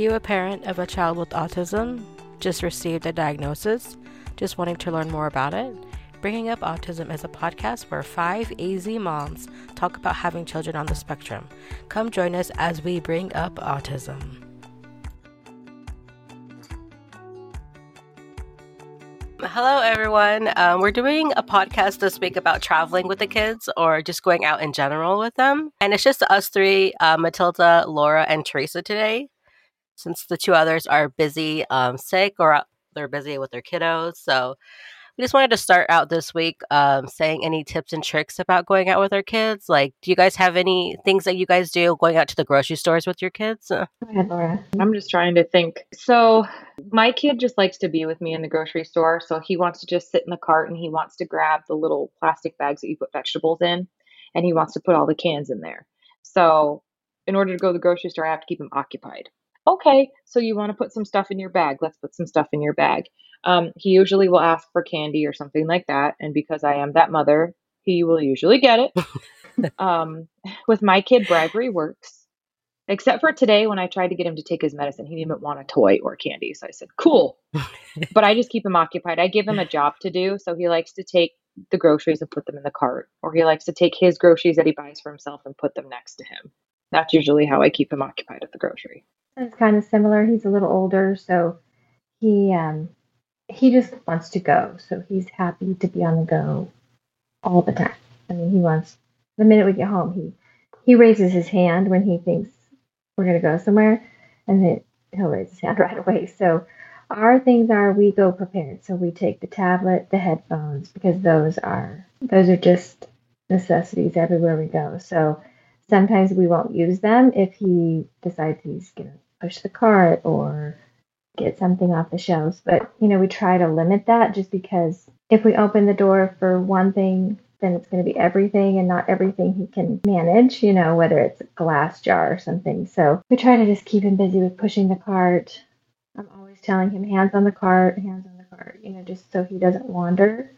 you a parent of a child with autism? Just received a diagnosis? Just wanting to learn more about it? Bringing Up Autism is a podcast where five AZ moms talk about having children on the spectrum. Come join us as we bring up autism. Hello, everyone. Um, we're doing a podcast this week about traveling with the kids or just going out in general with them. And it's just us three uh, Matilda, Laura, and Theresa today since the two others are busy um, sick or they're busy with their kiddos. So we just wanted to start out this week um, saying any tips and tricks about going out with our kids. Like, do you guys have any things that you guys do going out to the grocery stores with your kids? Go ahead, Laura. I'm just trying to think. So, my kid just likes to be with me in the grocery store. So, he wants to just sit in the cart and he wants to grab the little plastic bags that you put vegetables in and he wants to put all the cans in there. So, in order to go to the grocery store, I have to keep him occupied okay, so you want to put some stuff in your bag. Let's put some stuff in your bag. Um, he usually will ask for candy or something like that. And because I am that mother, he will usually get it. um, with my kid, bribery works. Except for today when I tried to get him to take his medicine, he didn't want a toy or candy. So I said, cool. but I just keep him occupied. I give him a job to do. So he likes to take the groceries and put them in the cart, or he likes to take his groceries that he buys for himself and put them next to him. That's usually how I keep him occupied at the grocery. It's kind of similar. He's a little older, so he um he just wants to go. So he's happy to be on the go all the time. I mean, he wants the minute we get home, he he raises his hand when he thinks we're going to go somewhere, and then he'll raise his hand right away. So our things are we go prepared. So we take the tablet, the headphones, because those are those are just necessities everywhere we go. So sometimes we won't use them if he decides he's going to push the cart or get something off the shelves. But, you know, we try to limit that just because if we open the door for one thing, then it's going to be everything and not everything he can manage, you know, whether it's a glass jar or something. So we try to just keep him busy with pushing the cart. I'm always telling him hands on the cart, hands on the cart, you know, just so he doesn't wander.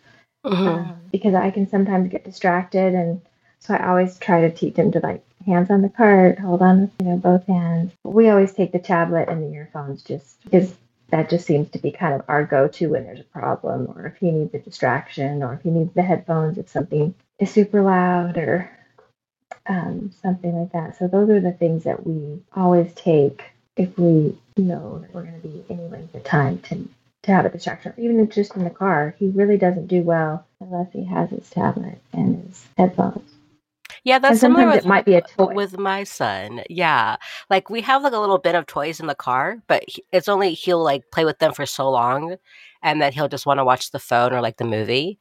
Mm-hmm. Um, because I can sometimes get distracted and so I always try to teach him to like hands on the cart, hold on with you know both hands. We always take the tablet and the earphones just because that just seems to be kind of our go-to when there's a problem or if he needs a distraction or if he needs the headphones if something is super loud or um, something like that. So those are the things that we always take if we know that we're going to be any length of time to to have a distraction, even if just in the car. He really doesn't do well unless he has his tablet and his headphones. Yeah, that's similar with, it might be a toy. with my son. Yeah. Like we have like a little bit of toys in the car, but he, it's only he'll like play with them for so long and then he'll just want to watch the phone or like the movie.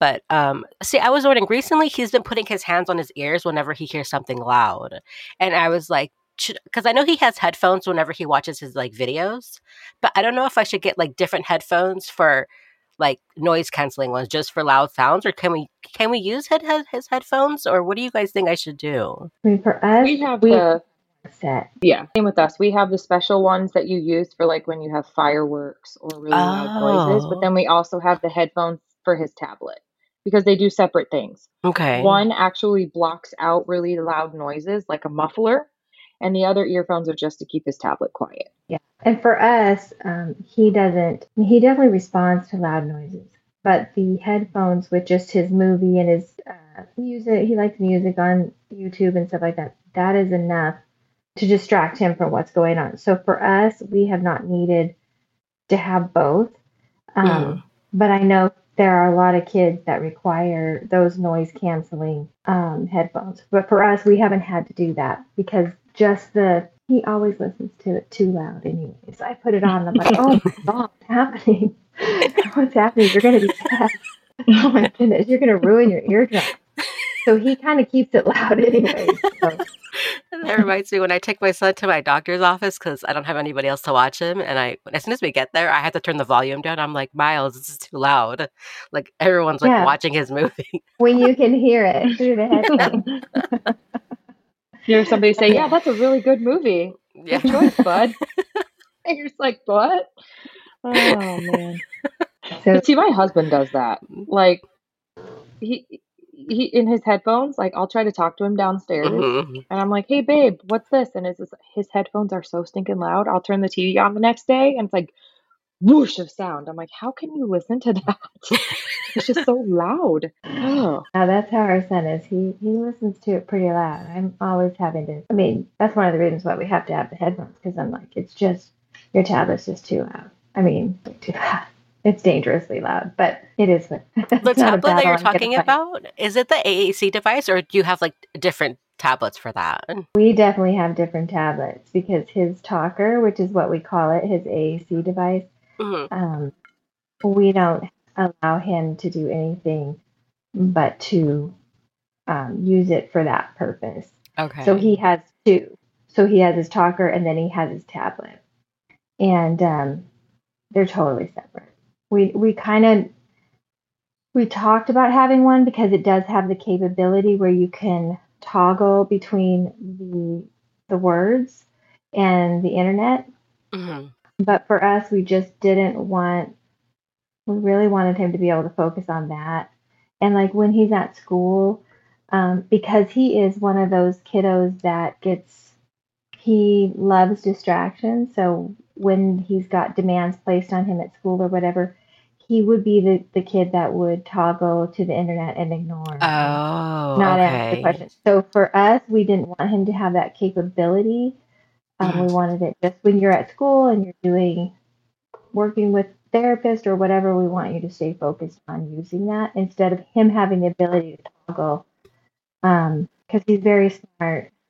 But um see, I was wondering recently he's been putting his hands on his ears whenever he hears something loud. And I was like, because I know he has headphones whenever he watches his like videos, but I don't know if I should get like different headphones for like noise canceling ones just for loud sounds or can we can we use head, head, his headphones or what do you guys think I should do? I mean, for us, we have we the set. Yeah, same with us. We have the special ones that you use for like when you have fireworks or really oh. loud noises, but then oh. we also have the headphones for his tablet because they do separate things. Okay. One actually blocks out really loud noises like a muffler and the other earphones are just to keep his tablet quiet. Yeah. And for us, um, he doesn't, he definitely responds to loud noises, but the headphones with just his movie and his uh, music, he likes music on YouTube and stuff like that, that is enough to distract him from what's going on. So for us, we have not needed to have both. Um, mm. But I know there are a lot of kids that require those noise canceling um, headphones. But for us, we haven't had to do that because just the he always listens to it too loud anyways. I put it on and I'm like, oh my god, what's happening? what's happening? You're gonna be sad. Oh my goodness, you're gonna ruin your eardrum. So he kind of keeps it loud anyway. So. That reminds me when I take my son to my doctor's office because I don't have anybody else to watch him, and I as soon as we get there, I have to turn the volume down. I'm like, Miles, this is too loud. Like everyone's like yeah. watching his movie. when you can hear it through the headphones hear somebody say, "Yeah, that's a really good movie. Yeah. Good choice, bud." and you're just like, "What?" Oh man. But see, my husband does that. Like, he he in his headphones. Like I'll try to talk to him downstairs, Mhm. and I'm like, "Hey, babe, what's this?" And it's just, his headphones are so stinking loud. I'll turn the TV on the next day, and it's like whoosh of sound. I'm like, "How can you listen to that? it's just so loud." Oh, Now that's how our son is. He he listens to it pretty loud. I'm always having to. I mean, that's one of the reasons why we have to have the headphones because I'm like, it's just your tablet's just too loud. I mean, too loud. It's dangerously loud, but it is. what- The it's not a tablet that you're talking about, is it the AAC device or do you have like different tablets for that? We definitely have different tablets because his talker, which is what we call it, his AAC device, Mhm. um, we don't allow him to do anything but to um, use it for that purpose. Okay. So he has two. So he has his talker and then he has his tablet. And um, they're totally separate. We we kind of we talked about having one because it does have the capability where you can toggle between the the words and the internet. Mhm. But for us, we just didn't want we really wanted him to be able to focus on that. And like when he's at school, um, because he is one of those kiddos that gets, he loves distractions. So when he's got demands placed on him at school or whatever, he would be the, the kid that would toggle to the internet and ignore. Oh, not ask the okay. question. So for us, we didn't want him to have that capability. Um. We wanted it just when you're at school and you're doing working with therapist or whatever. We want you to stay focused on using that instead of him having the ability to toggle. Because he's very smart.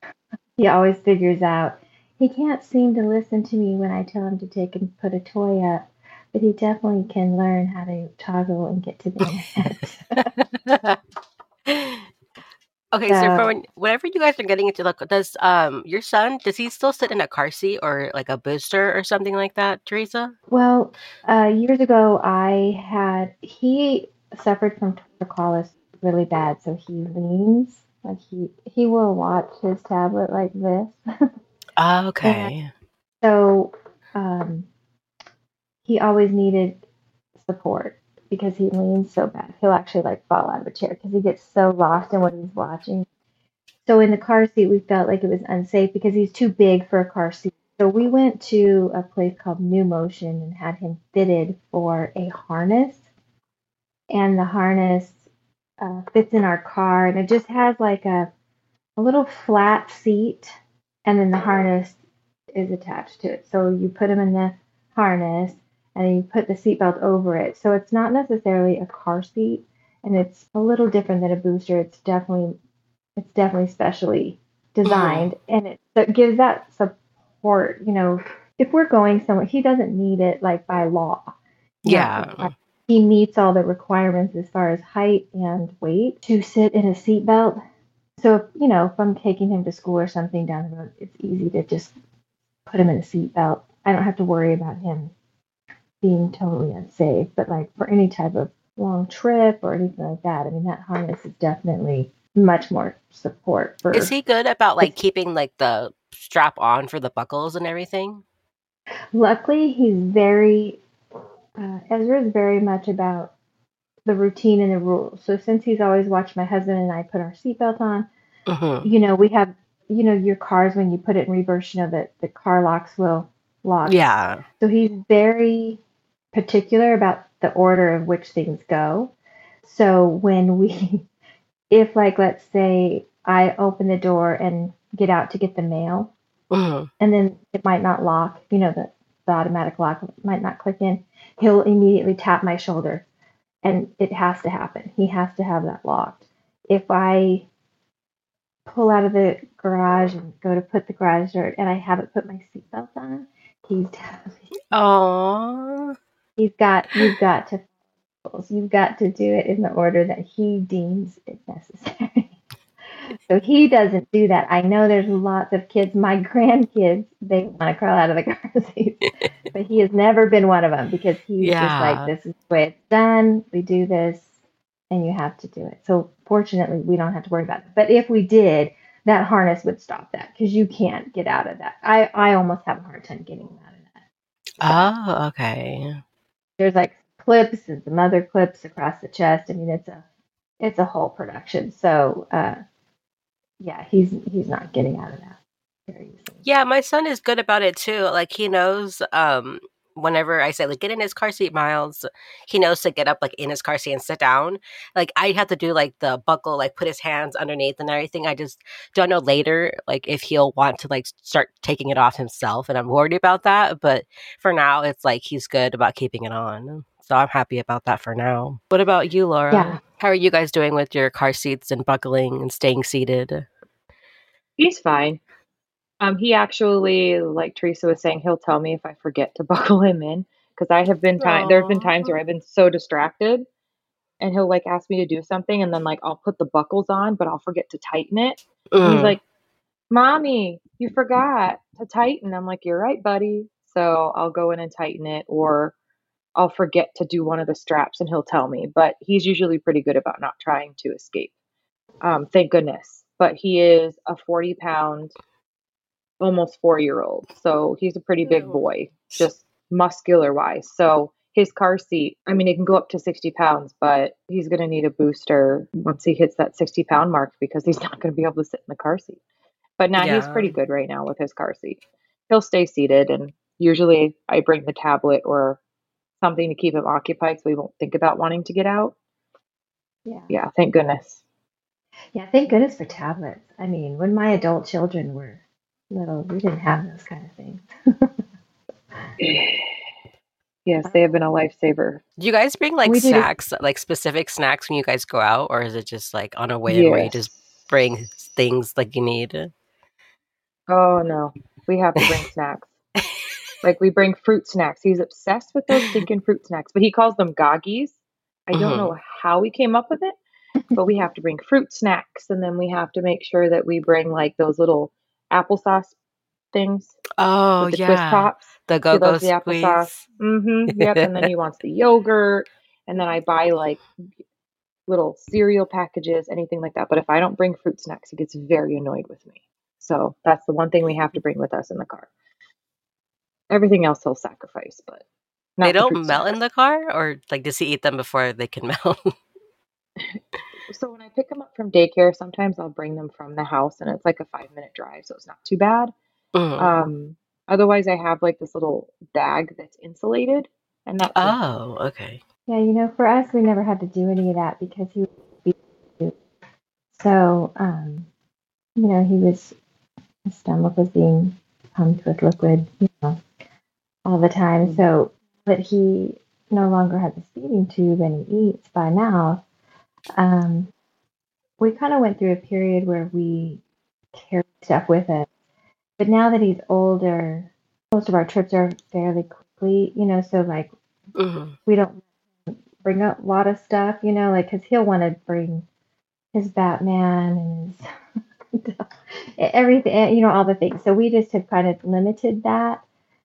He always figures out. He can't seem to listen to me when I tell him to take and put a toy up, but he definitely can learn how to toggle and get to the internet. okay, so for when, whenever you guys are getting into like, does um your son does he still sit in a car seat or like a booster or something like that, Theresa? Well, uh, years ago, I had he suffered from torticollis really bad, so he leans like he he will watch his tablet like this. Oh, okay. so um, he always needed support because he leans so bad. He'll actually like fall out of a chair because he gets so lost in what he's watching. So in the car seat, we felt like it was unsafe because he's too big for a car seat. So we went to a place called Numotion and had him fitted for a harness. And the harness uh, fits in our car, and it just has like a a little flat seat, and then the harness is attached to it. So you put him in the harness, and you put the seatbelt over it. So it's not necessarily a car seat, and it's a little different than a booster. It's definitely it's definitely specially designed, mm-hmm. and it, so it gives that support. You know, if we're going somewhere, he doesn't need it like by law. Yeah. Not- he meets all the requirements as far as height and weight to sit in a seatbelt. So, if, you know, if I'm taking him to school or something down the road, it's easy to just put him in a seatbelt. I don't have to worry about him being totally unsafe. But like for any type of long trip or anything like that, I mean, that harness is definitely much more support for. Is he good about like keeping like the strap on for the buckles and everything? Luckily, he's very, uh, Ezra is very much about the routine and the rules. So since he's always watched my husband and I put our seatbelt on, hmm you know, we have, you know, your cars when you put it in reverse, you know, that the car locks will lock. Yeah. So he's very particular about the order of which things go. So when we, if like, let's say I open the door and get out to get the mail, hmm and then it might not lock, you know, the, the automatic lock might not click in, he'll immediately tap my shoulder. And it has to happen. He has to have that locked. If I pull out of the garage and go to put the garage door and I haven't put my seatbelt on, he he's Oh. He's got you've got to you've got to do it in the order that he deems it necessary. so he doesn't do that. I know there's lots of kids, my grandkids, they want to crawl out of the car seat, but he has never been one of them because he's just like, this is the way it's done. We do this, and you have to do it. So fortunately, we don't have to worry about it. But if we did, that harness would stop that because you can't get out of that. I I almost have a hard time getting out of that Oh, okay. There's like clips and some other clips across the chest. I mean, it's a it's a whole production. So uh, yeah, he's he's not getting out of that. Yeah, my son is good about it too. Like he knows um whenever I say like get in his car seat, Miles, he knows to get up like in his car seat and sit down. Like I have to do like the buckle, like put his hands underneath and everything. I just don't know later like if he'll want to like start taking it off himself, and I'm worried about that. But for now, it's like he's good about keeping it on. So I'm happy about that for now. What about you, Laura? Yeah. How are you guys doing with your car seats and buckling and staying seated? He's fine. Um, he actually, like Theresa was saying, he'll tell me if I forget to buckle him in because I have been time. There have been times where I've been so distracted, and he'll like ask me to do something, and then like I'll put the buckles on, but I'll forget to tighten it. He's like, "Mommy, you forgot to tighten." I'm like, "You're right, buddy." So I'll go in and tighten it, or I'll forget to do one of the straps, and he'll tell me. But he's usually pretty good about not trying to escape. Um, thank goodness. But he is a 40 pound, almost four year old. So he's a pretty big boy, just muscular wise. So his car seat, I mean, it can go up to 60 pounds, but he's going to need a booster once he hits that 60 pound mark because he's not going to be able to sit in the car seat. But now he's pretty good right now with his car seat. He'll stay seated, and usually I bring the tablet or something to keep him occupied so he won't think about wanting to get out. Yeah. Yeah, thank goodness. Yeah, thank goodness for tablets. I mean, when my adult children were little, we didn't have those kind of things. Yes, they have been a lifesaver. Do you guys bring like We did it- snacks, like specific snacks when you guys go out, or is it just like on a whim where you just bring things like you need? Oh no, we have to bring snacks. Like we bring fruit snacks. He's obsessed with those stinking fruit snacks, but he calls them goggies. I don't Mhm. know how we came up with it, but we have to bring fruit snacks, and then we have to make sure that we bring like those little applesauce things Oh the yeah, twist tops. the go go the applesauce. Mm-hmm. Yep. and then he wants the yogurt, and then I buy like little cereal packages, anything like that. But if I don't bring fruit snacks, he gets very annoyed with me. So that's the one thing we have to bring with us in the car. Everything else he'll sacrifice, but not They the don't melt snacks. in the car, or like does he eat them before they can melt? So when I pick them up from daycare, sometimes I'll bring them from the house, and it's like a five minute drive, so it's not too bad. Mhm. Um, otherwise, I have like this little bag that's insulated, and that's enough. oh, okay. Yeah, you know, for us, we never had to do any of that because he would be so. Um, you know, he was his stomach was being pumped with liquid, you know, all the time. So that he no longer has a feeding tube and he eats by mouth. Um, we kind of went through a period where we carried stuff with us, but now that he's older, most of our trips are fairly quickly, you know. So like Mhm. we don't bring a lot of stuff, you know, like because he'll want to bring his Batman and his everything, you know, all the things. So we just have kind of limited that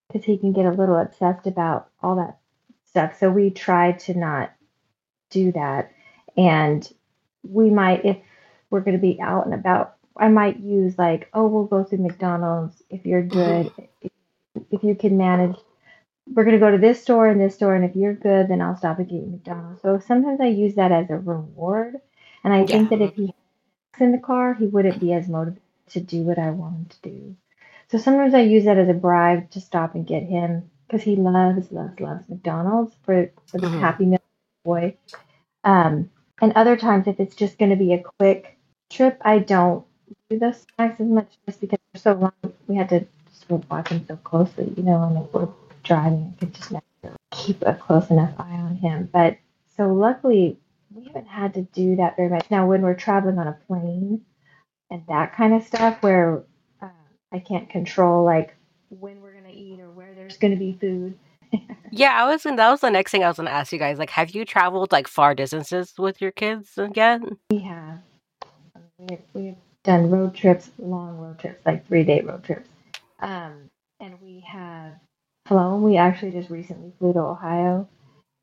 because he can get a little obsessed about all that stuff. So we try to not do that. And we might, if we're going to be out and about, I might use like, oh, we'll go through McDonald's if you're good, if, if you can manage we're going to go to this store and this store, and if you're good, then I'll stop and get you McDonald's. So sometimes I use that as a reward, and I think that if he was in the car, he wouldn't be as motivated to do what I want him to do. So sometimes I use that as a bribe to stop and get him because he loves, loves, loves McDonald's for, for the Mhm. Happy Meal boy. Um, and other times, if it's just going to be a quick trip, I don't do those snacks as much just because for so long we had to just watch him so closely, you know, and if we're driving, I could just never keep a close enough eye on him. But so luckily, we haven't had to do that very much. Now, when we're traveling on a plane and that kind of stuff, where uh, I can't control like when we're gonna eat or where there's gonna be food. Yeah, I was. That was the next thing I was going to ask you guys. Like, have you traveled like far distances with your kids again? We have we've, we've done road trips, long road trips, like three day road trips. Um, and we have flown. We actually just recently flew to Ohio,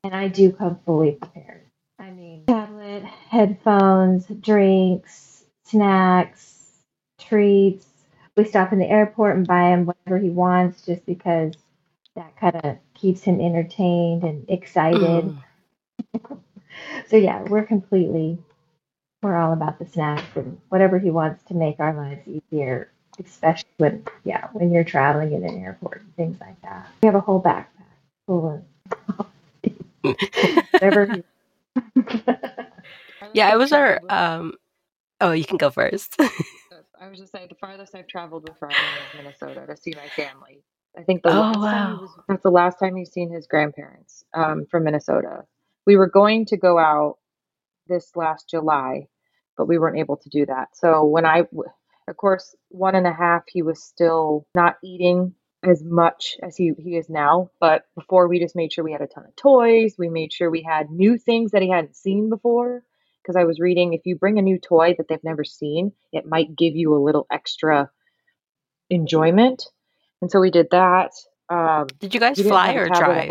and I do come fully prepared. I mean, tablet, headphones, drinks, snacks, treats. We stop in the airport and buy him whatever he wants just because that kind of keeps him entertained and excited. So, yeah, we're completely we're all about the snacks and whatever he wants to make our lives easier, especially when yeah, when you're traveling in an airport and things like that. We have a whole backpack full of whatever. he- Yeah, it was our um oh, you can go first. I was just saying the farthest I've traveled with Ryan is Minnesota to see my family. I think the Oh, wow. was, that's the last time he's seen his grandparents um, from Minnesota. We were going to go out this last July, but we weren't able to do that. So when I, of course, one and a half, he was still not eating as much as he, he is now. But before, we just made sure we had a ton of toys. We made sure we had new things that he hadn't seen before. Because I was reading, if you bring a new toy that they've never seen, it might give you a little extra enjoyment. And so we did that. Um, Did you guys fly or drive?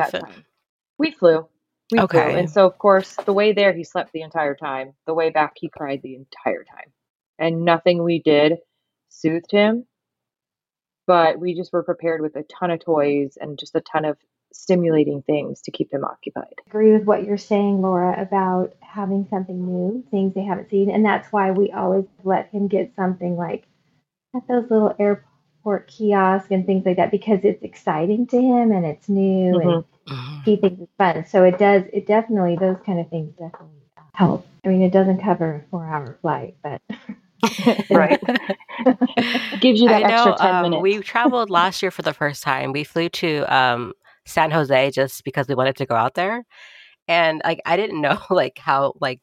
We flew. We flew. Okay. And so, of course, the way there, he slept the entire time. The way back, he cried the entire time. And nothing we did soothed him. But we just were prepared with a ton of toys and just a ton of stimulating things to keep him occupied. I agree with what you're saying, Laura, about having something new, things they haven't seen, and that's why we always let him get something like at those little airport kiosks and things like that because it's exciting to him and it's new and Mhm. Mhm. he thinks it's fun. So it does. It definitely those kind of things definitely help. I mean, it doesn't cover a four-hour flight, but Right. Gives you that I know extra 10 um, minutes. we traveled last year for the first time. We flew to um, San Jose just because we wanted to go out there, and like I didn't know like how like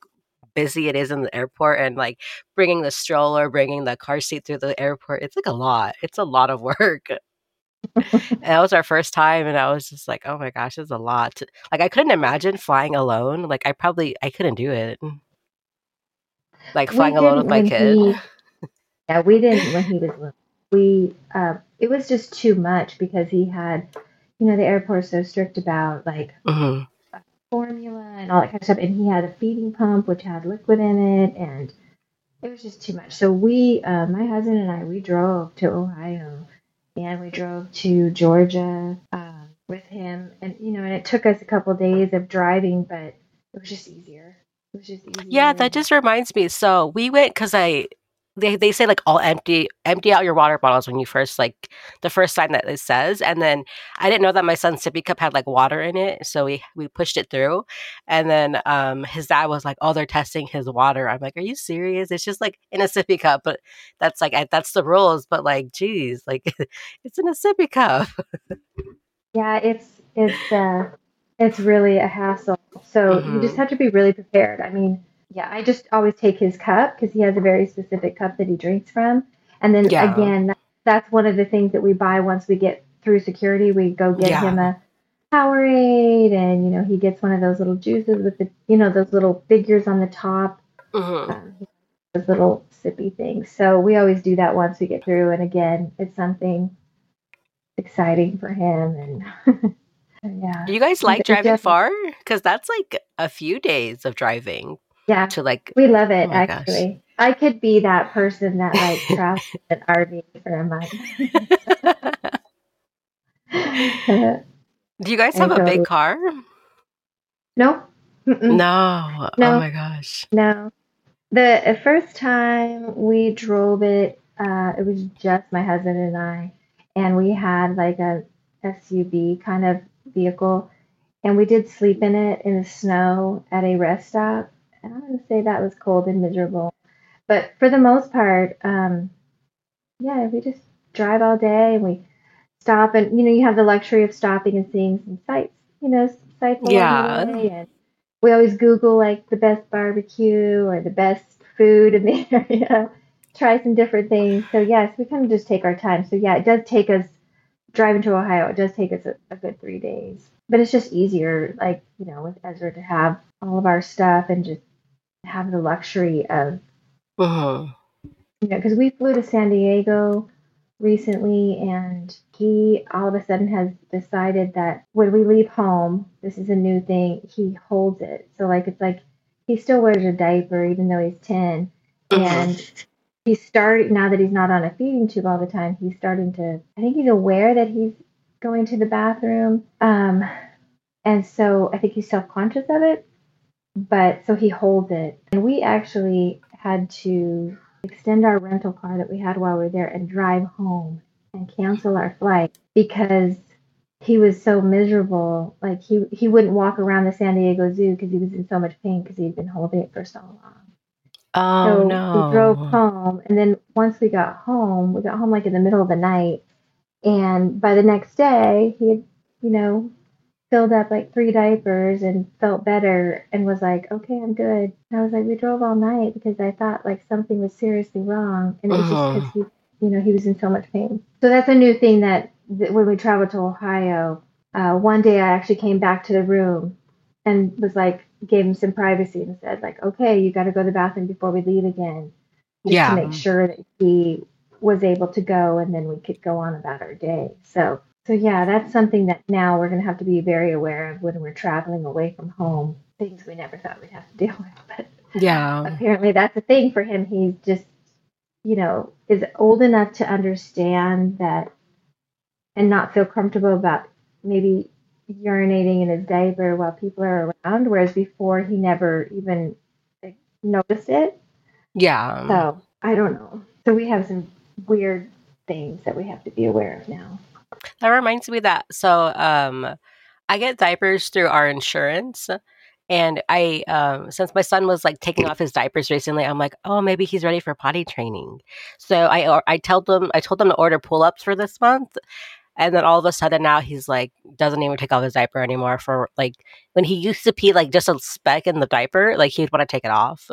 busy it is in the airport and like bringing the stroller, bringing the car seat through the airport. It's like a lot. It's a lot of work. and that was our first time, and I was just like, oh my gosh, it's a lot. Like I couldn't imagine flying alone. Like I probably I couldn't do it. Like flying alone with my kid. he- yeah, we didn't when he was little. We uh, it was just too much because he had, you know, the airport's so strict about like hmm formula and all that kind of stuff. And he had a feeding pump which had liquid in it, and it was just too much. So we, uh, my husband and I, we drove to Ohio, and we drove to Georgia um, with him, and you know, and it took us a couple days of driving, but it was just easier. It was just easier. Yeah, that just reminds me. So we went because I they they say like all empty empty out your water bottles when you first like the first sign that it says, and then I didn't know that my son's sippy cup had like water in it, so we we pushed it through, and then um his dad was like, "Oh, they're testing his water." I'm like, "Are you serious? It's just like in a sippy cup, but that's like I, that's the rules." But like, geez, like it's in a sippy cup. Yeah, it's it's uh it's really a hassle. So you just Mhm. have to be really prepared. I mean, yeah, I just always take his cup because he has a very specific cup that he drinks from. And then Yeah. again, that's one of the things that we buy once we get through security. We go get Yeah. him a Powerade, and you know he gets one of those little juices with the you know those little figures on the top. Mhm. Um, those little sippy things. So we always do that once we get through. And again, it's something exciting for him. And yeah, Do you guys like driving far? Because that's like a few days of driving yeah, to like. we love it. Oh my gosh. actually, I could be that person that like travels an RV for a month. Do you guys have a totally- big car? no, Mm-mm. No. No. Oh my gosh. No. The first time we drove it, uh, it was just my husband and I, and we had like a SUV kind of vehicle, and we did sleep in it in the snow at a rest stop. Going to say that was cold and miserable. But for the most part, um, yeah, we just drive all day and we stop and, you know, you have the luxury of stopping and seeing some sights, you know, sights Yeah. And we always Google like the best barbecue or the best food in the area, try some different things. So, yes, we kind of just take our time. So, yeah, it does take us driving to Ohio, it does take us a, a good three days. But it's just easier, like, you know, with Ezra to have all of our stuff and just have the luxury of hmm you know, because we flew to San Diego recently, and he all of a sudden has decided that when we leave home, this is a new thing. He holds it, so like it's like he still wears a diaper even though he's 10 and he's starting now that he's not on a feeding tube all the time. He's starting to. I think he's aware that he's going to the bathroom, um, and so I think he's self conscious of it. But so he holds it, and we actually had to extend our rental car that we had while we were there and drive home and cancel our flight because he was so miserable. Like he he wouldn't walk around the San Diego Zoo because he was in so much pain because he'd been holding it for so long. Oh so no. we drove home, and then once we got home, we got home like in the middle of the night, and by the next day, he had, you know, filled up like three diapers and felt better and was like, okay, I'm good. And I was like, we drove all night because I thought like something was seriously wrong, and it was Uh-huh. just because he, you know, he was in so much pain. So that's a new thing that, that when we traveled to Ohio, uh, one day I actually came back to the room and was like, gave him some privacy and said like, okay, you got to go to the bathroom before we leave again, just Yeah. to make sure that he was able to go and then we could go on about our day. So so yeah, that's something that now we're going to have to be very aware of when we're traveling away from home. Things we never thought we'd have to deal with, but Yeah. apparently that's a thing for him. He's just, you know, is old enough to understand that and not feel comfortable about maybe urinating in his diaper while people are around, whereas before he never even noticed it. Yeah. So I don't know. So we have some weird things that we have to be aware of now. That reminds me that so um I get diapers through our insurance and I um since my son was like taking off his diapers recently I'm like oh maybe he's ready for potty training. So I I told them I told them to order pull-ups for this month and then all of a sudden now he's like doesn't even take off his diaper anymore for like when he used to pee like just a speck in the diaper like he'd want to take it off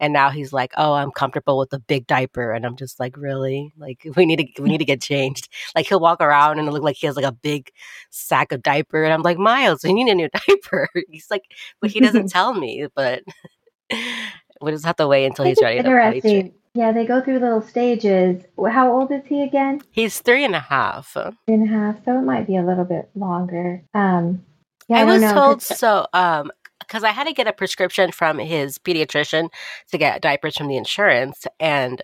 and now he's like oh i'm comfortable with the big diaper and i'm just like really like we need to we need to get changed like he'll walk around and look like he has like a big sack of diaper and i'm like miles we need a new diaper he's like but he doesn't tell me but we just have to wait until he's ready to potty train. interesting. Yeah, they go through little stages. How old is he again? he's three and a half. Three and a half, So it might be a little bit longer. Um, yeah, I, I, was know. told so um because I had to get a prescription from his pediatrician to get diapers from the insurance and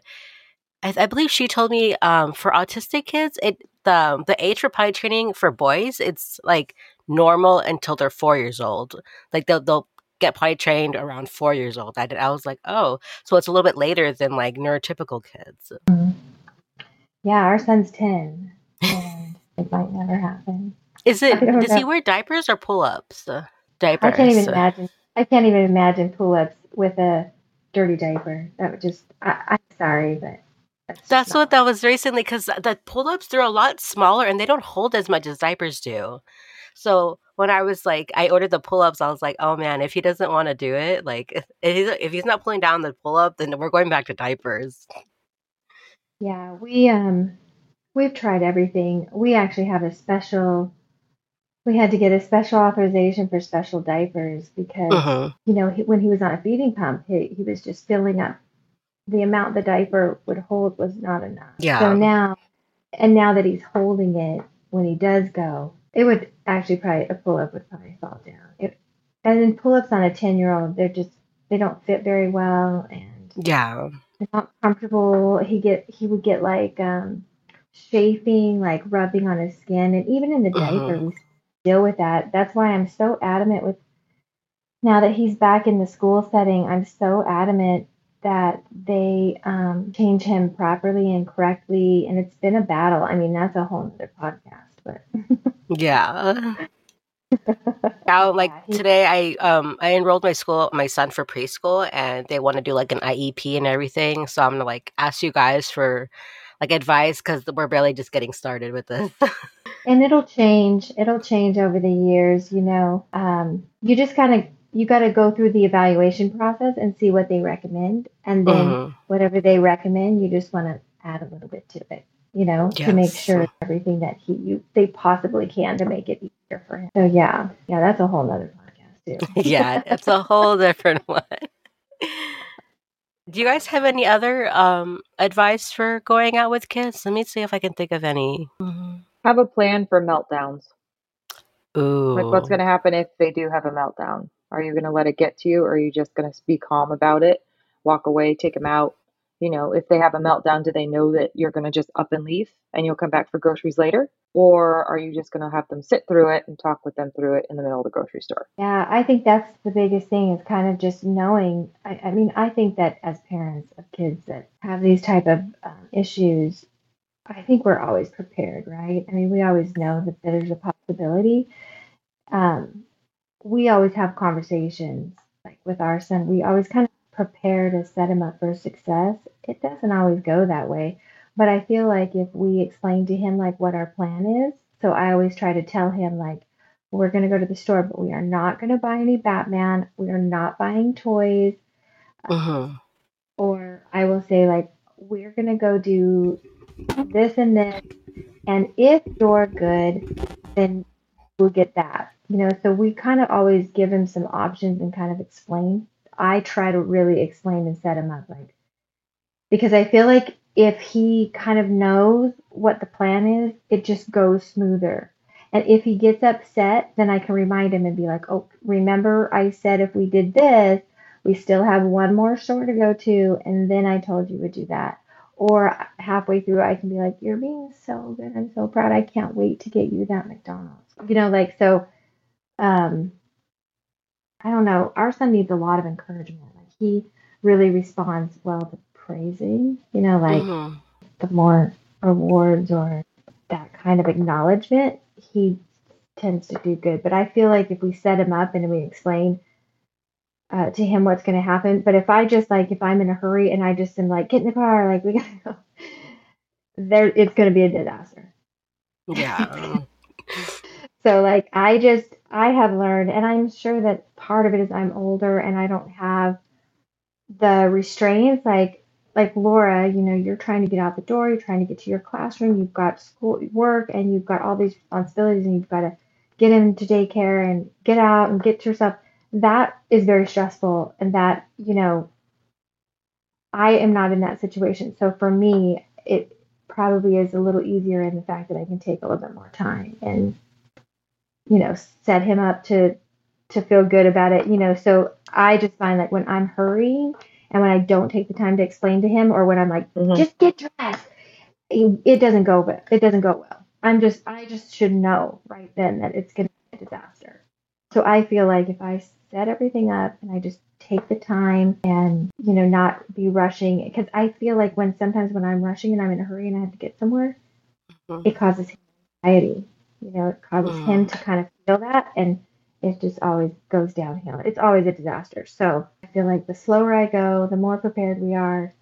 I, I believe she told me um for autistic kids it the the age for potty training for boys it's like normal until they're four years old like they'll they'll get potty trained around four years old I, did, I was like oh so it's a little bit later than like neurotypical kids Yeah, our son's 10. And it might never happen. is it does he wear diapers or pull-ups uh, diapers I can't even imagine. I can't even imagine pull ups with a dirty diaper. That would just, I, I'm sorry, but that's, That's what that was recently because the pull ups they're a lot smaller and they don't hold as much as diapers do. So when I was like, I ordered the pull ups, I was like, oh man, if he doesn't want to do it, like if he's, if he's not pulling down the pull up, then we're going back to diapers. Yeah, we um we've tried everything. We actually have a special we had to get a special authorization for special diapers because Mhm. you know, he, when he was on a feeding pump, he, he was just filling up the amount the diaper would hold was not enough. Yeah. So now and now that he's holding it when he does go, it would actually probably a pull up would probably fall down. It, and then pull ups on a ten year old, they're just they don't fit very well and Yeah. they're not comfortable. He get he would get like um chafing, like rubbing on his skin, and even in the diaper we deal with that. That's why I'm so adamant with now that he's back in the school setting. I'm so adamant that they um, change him properly and correctly, and it's been a battle. I mean, that's a whole other podcast, but Yeah. Now, like today, I um I enrolled my school my son for preschool, and they want to do like an IEP and everything. So I'm gonna like ask you guys for like advice because we're barely just getting started with this. and it'll change it'll change over the years you know um, you just kind of you got to go through the evaluation process and see what they recommend and then Mhm. whatever they recommend you just want to add a little bit to it you know to make sure everything that he you they possibly can to make it easier for him so yeah yeah that's a whole nother podcast too yeah, it's a whole different one. Do you guys have any other um advice for going out with kids? Let me see if I can think of any. Have a plan for meltdowns. Ooh. Like, what's going to happen if they do have a meltdown? Are you going to let it get to you, or are you just going to be calm about it, walk away, take them out, You know, if they have a meltdown, do they know that you're going to just up and leave and you'll come back for groceries later? Or are you just going to have them sit through it and talk with them through it in the middle of the grocery store? Yeah, I think that's the biggest thing is kind of just knowing. I, I mean, I think that as parents of kids that have these type of um, issues, I think we're always prepared, right? I mean, we always know that there's a possibility. Um, we always have conversations like with our son. We always kind of prepare to set him up for success. It doesn't always go that way, but I feel like if we explain to him like what our plan is, so I always try to tell him like we're going to go to the store, but we are not going to buy any Batman. We are not buying toys. Mm-hmm. Or I will say like we're going to go do this and this, and if you're good, then we'll get that. You know, so we kind of always give him some options and kind of explain. I try to really explain and set him up like because I feel like if he kind of knows what the plan is, it just goes smoother. And if he gets upset, then I can remind him and be like, "Oh, remember I said if we did this, we still have one more store to go to, and then I told you would do that." Or halfway through, I can be like, "You're being so good. I'm so proud. I can't wait to get you that McDonald's." You know, like so. Um, I don't know. Our son needs a lot of encouragement. Like he really responds well to praising. You know, like Mm-hmm. the more awards or that kind of acknowledgement, he tends to do good. But I feel like if we set him up and we explain uh, to him what's going to happen, but if I just like if I'm in a hurry and I just am like get in the car, like we gotta go, there it's going to be a disaster. Yeah. So like I just I have learned and I'm sure that part of it is I'm older and I don't have the restraints like like Laura, you know, you're trying to get out the door, you're trying to get to your classroom, you've got school work and you've got all these responsibilities and you've got to get him to daycare and get out and get to yourself. That is very stressful and that, you know, I am not in that situation. So for me, it probably is a little easier in the fact that I can take a little bit more time and you know set him up to to feel good about it you know so i just find that when i'm hurrying and when i don't take the time to explain to him or when i'm like Mhm. just get dressed it, it doesn't go well it doesn't go well i'm just i just should know right then that it's going to be a disaster so i feel like if i set everything up and i just take the time and you know not be rushing because i feel like when sometimes when i'm rushing and i'm in a hurry and i have to get somewhere Mhm. it causes him anxiety you know it causes Mm. him to kind of feel that and it just always goes downhill it's always a disaster so i feel like the slower i go the more prepared we are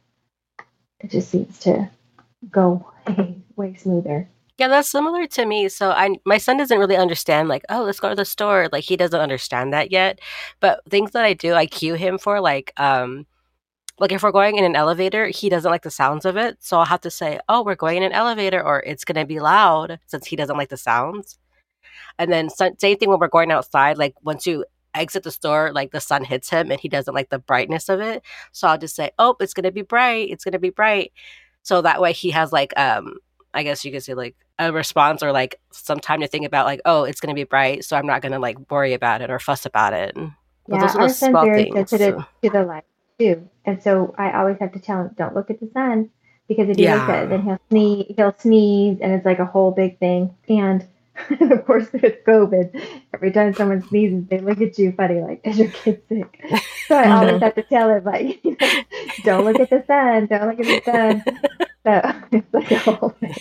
it just seems to go way, way smoother Yeah, that's similar to me. So I my son doesn't really understand like, oh, let's go to the store. Like he doesn't understand that yet. But things that I do, I cue him for like um like if we're going in an elevator, he doesn't like the sounds of it. So I'll have to say, "Oh, we're going in an elevator or it's going to be loud" since he doesn't like the sounds. And then same thing when we're going outside, like once you exit the store, like the sun hits him and he doesn't like the brightness of it. So I'll just say, "Oh, it's going to be bright. It's going to be bright." So that way he has like um I guess you could say like a response or like some time to think about like, "Oh, it's going to be bright, so I'm not going to like worry about it or fuss about it." But yeah those are the small very things. sensitive so- to the light too. And so i always have to tell him don't look at the sun because if he looks at it then he'll sneeze he'll sneeze and it's like a whole big thing. And of course with covid every time someone sneezes they look at you funny like is your kid sick? So i always have to tell him like don't look at the sun don't look at the sun. So it's like a whole thing.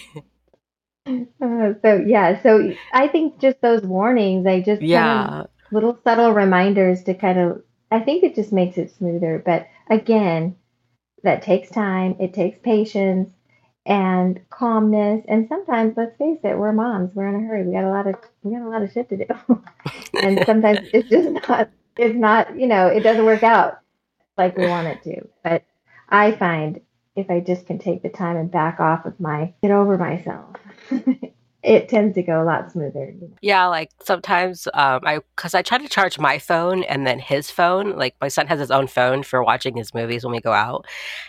Uh, so yeah so i think just those warnings i just kind of Yeah. little subtle reminders to kind of i think it just makes it smoother but again that takes time it takes patience and calmness and sometimes let's face it we're moms we're in a hurry we got a lot of we got a lot of shit to do. And sometimes it's just not it's not you know it doesn't work out like we want it to but i find if i just can take the time and back off of my get over myself it tends to go a lot smoother? Yeah, like sometimes um I cuz I try to charge my phone and then his phone. Like my son has his own phone for watching his movies when we go out.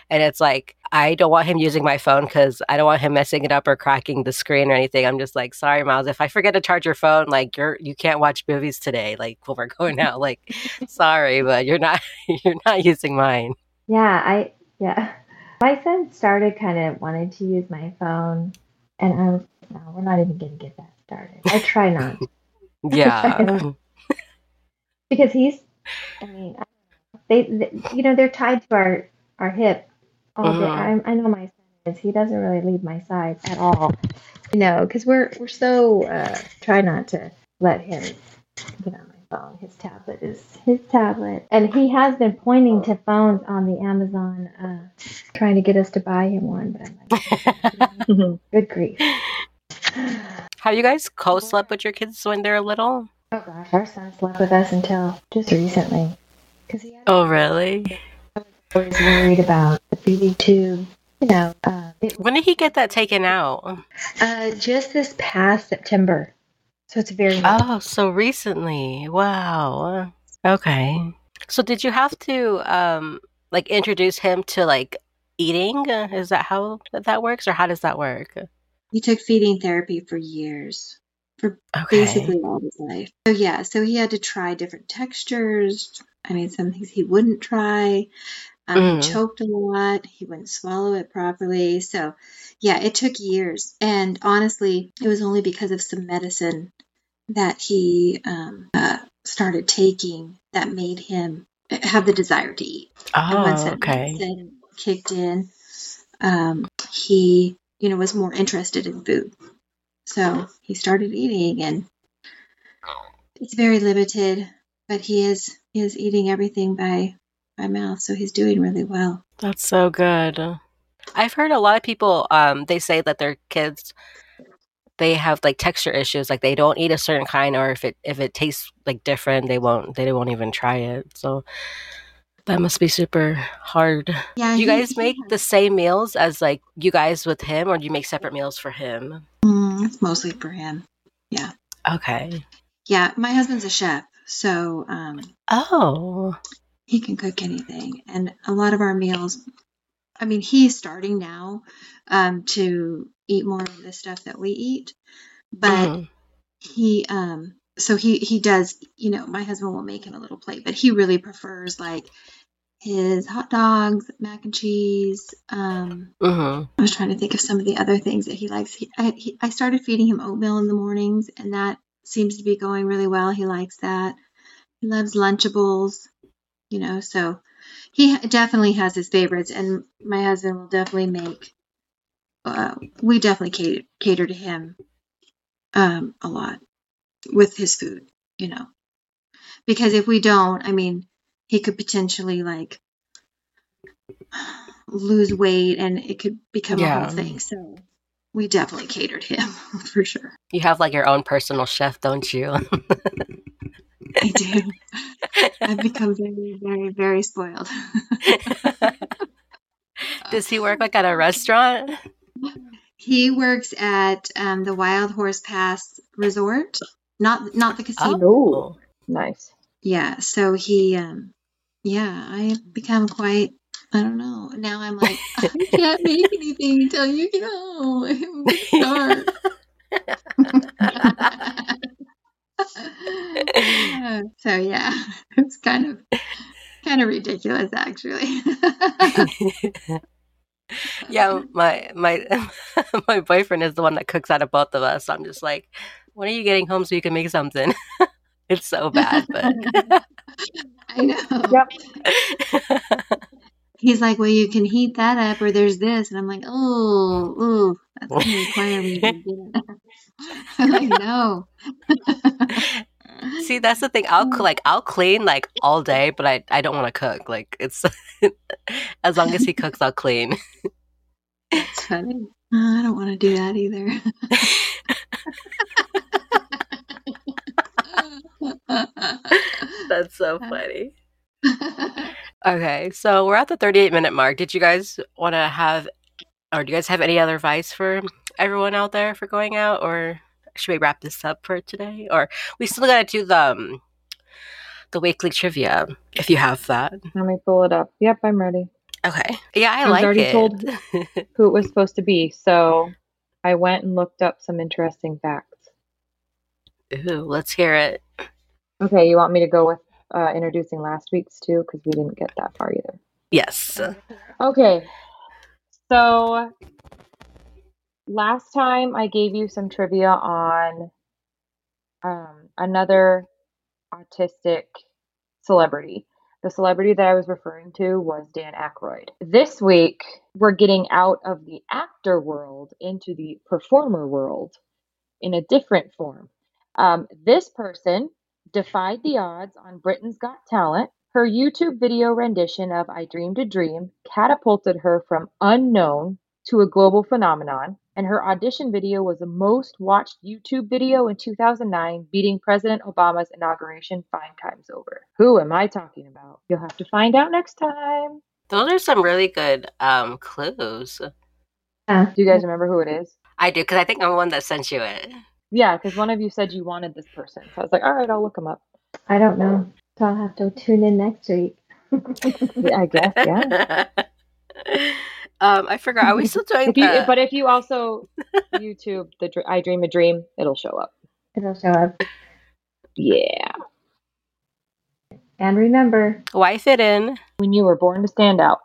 And it's like I don't want him using my phone cuz I don't want him messing it up or cracking the screen or anything. I'm just like, "Sorry, Miles, if I forget to charge your phone, like you're you can't watch movies today like when we're going out. Like sorry, but you're not you're not using mine." Yeah, I yeah. My son started kind of wanted to use my phone, and I was, no, we're not even going to get that started. I try not Yeah. because he's, I mean, they, they, you know, they're tied to our our hip all day. Mhm. I, I know my son is. He doesn't really leave my side at all. You know, because we're we're so uh, try not to let him get on my phone. His tablet is his tablet, and he has been pointing to phones on the Amazon, uh, trying to get us to buy him one. But I'm like, good grief. Have you guys co-slept with your kids when they're little? Oh gosh, our son slept with us until just recently because he had Oh, really? always worried about the feeding tube. You know, uh, it, When did he get that taken out? uh, just this past September, so it's very. Oh, so recently. Wow. Okay. So did you have to um like introduce him to like eating? Is that how that works or how does that work? He took feeding therapy for years, for Okay. basically all his life. So yeah, so he had to try different textures. I mean, some things he wouldn't try. Um, Mm. He choked a lot. He wouldn't swallow it properly. So yeah, it took years. And honestly, it was only because of some medicine that he um, uh, started taking that made him have the desire to eat. And once Oh, that okay. kicked in, um, he, you know, was more interested in food. So he started eating, and it's very limited, but he is he is eating everything by by mouth, so he's doing really well. That's so good. I've heard a lot of people um they say that their kids they have like texture issues like they don't eat a certain kind or if it if it tastes like different they won't they won't even try it. So that must be super hard. Yeah, Do you guys make the same meals as like you guys with him or do you make separate meals for him? Mm, it's mostly for him. Yeah. Okay. Yeah, my husband's a chef, so um, Oh. he can cook anything, and a lot of our meals. I mean, he's starting now um, to eat more of the stuff that we eat, but Mhm. he um so he he does you know my husband will make him a little plate but he really prefers like his hot dogs mac and cheese um Mhm. i was trying to think of some of the other things that he likes he, I, he, I started feeding him oatmeal in the mornings and that seems to be going really well he likes that he loves lunchables you know so he definitely has his favorites and my husband will definitely make uh, we definitely cater, cater to him um, a lot with his food, you know. Because if we don't, I mean, he could potentially like lose weight and it could become a whole thing. So we definitely catered him for sure. You have like your own personal chef, don't you? I do. I've become very, very, very spoiled. Does he work like at a restaurant? He works at um, the Wild Horse Pass Resort, not not the casino. Oh. Nice. Yeah, so he, um, yeah, I've become quite, I don't know. Now I'm like, I can't make anything until you get home. Start. Yeah, so yeah, it's kind of, kind of ridiculous actually. yeah, my my my boyfriend is the one that cooks out of both of us. I'm just like, when are you getting home so you can make something? It's so bad, but I know. Yep. He's like, well, you can heat that up, or there's this, and I'm like, oh, ooh, that's gonna require me to get. I'm like, no. See, that's the thing. I'll like I'll clean like all day, but I I don't want to cook. Like it's as long as he cooks, I'll clean. That's funny. Uh, I don't want to do that either. That's so funny. Okay, so we're at the 38 minute mark. Did you guys want to have, or do you guys have any other advice for everyone out there for going out, or should we wrap this up for today? Or we still gotta do the um, the weekly trivia if you have that. Let me pull it up. Yep, I'm ready. Okay, yeah, I I was like already it. told- Who it was supposed to be. So I went and looked up some interesting facts. Ooh, let's hear it. Okay, you want me to go with uh, introducing last week's too? Because we didn't get that far either. Yes. Okay. So last time I gave you some trivia on um, another autistic celebrity. The celebrity that I was referring to was Dan Aykroyd. This week, we're getting out of the actor world into the performer world in a different form. Um, this person defied the odds on Britain's Got Talent. Her YouTube video rendition of I Dreamed a Dream catapulted her from unknown to a global phenomenon, and her audition video was the most watched YouTube video in 2009, beating President Obama's inauguration five times over. Who am I talking about? You'll have to find out next time. Those are some really good um, clues. Yeah. Do you guys remember who it is? I do, because I think I'm the one that sent you it. Yeah, because one of you said you wanted this person. So I was like, all right, I'll look him up. I don't know. So I'll have to tune in next week. Yeah, I guess, yeah. um, I forgot. Are we still doing If you, the- but if you also YouTube the Dr- I Dream a Dream, it'll show up. It'll show up. Yeah. And remember, Why fit in? When you were born to stand out.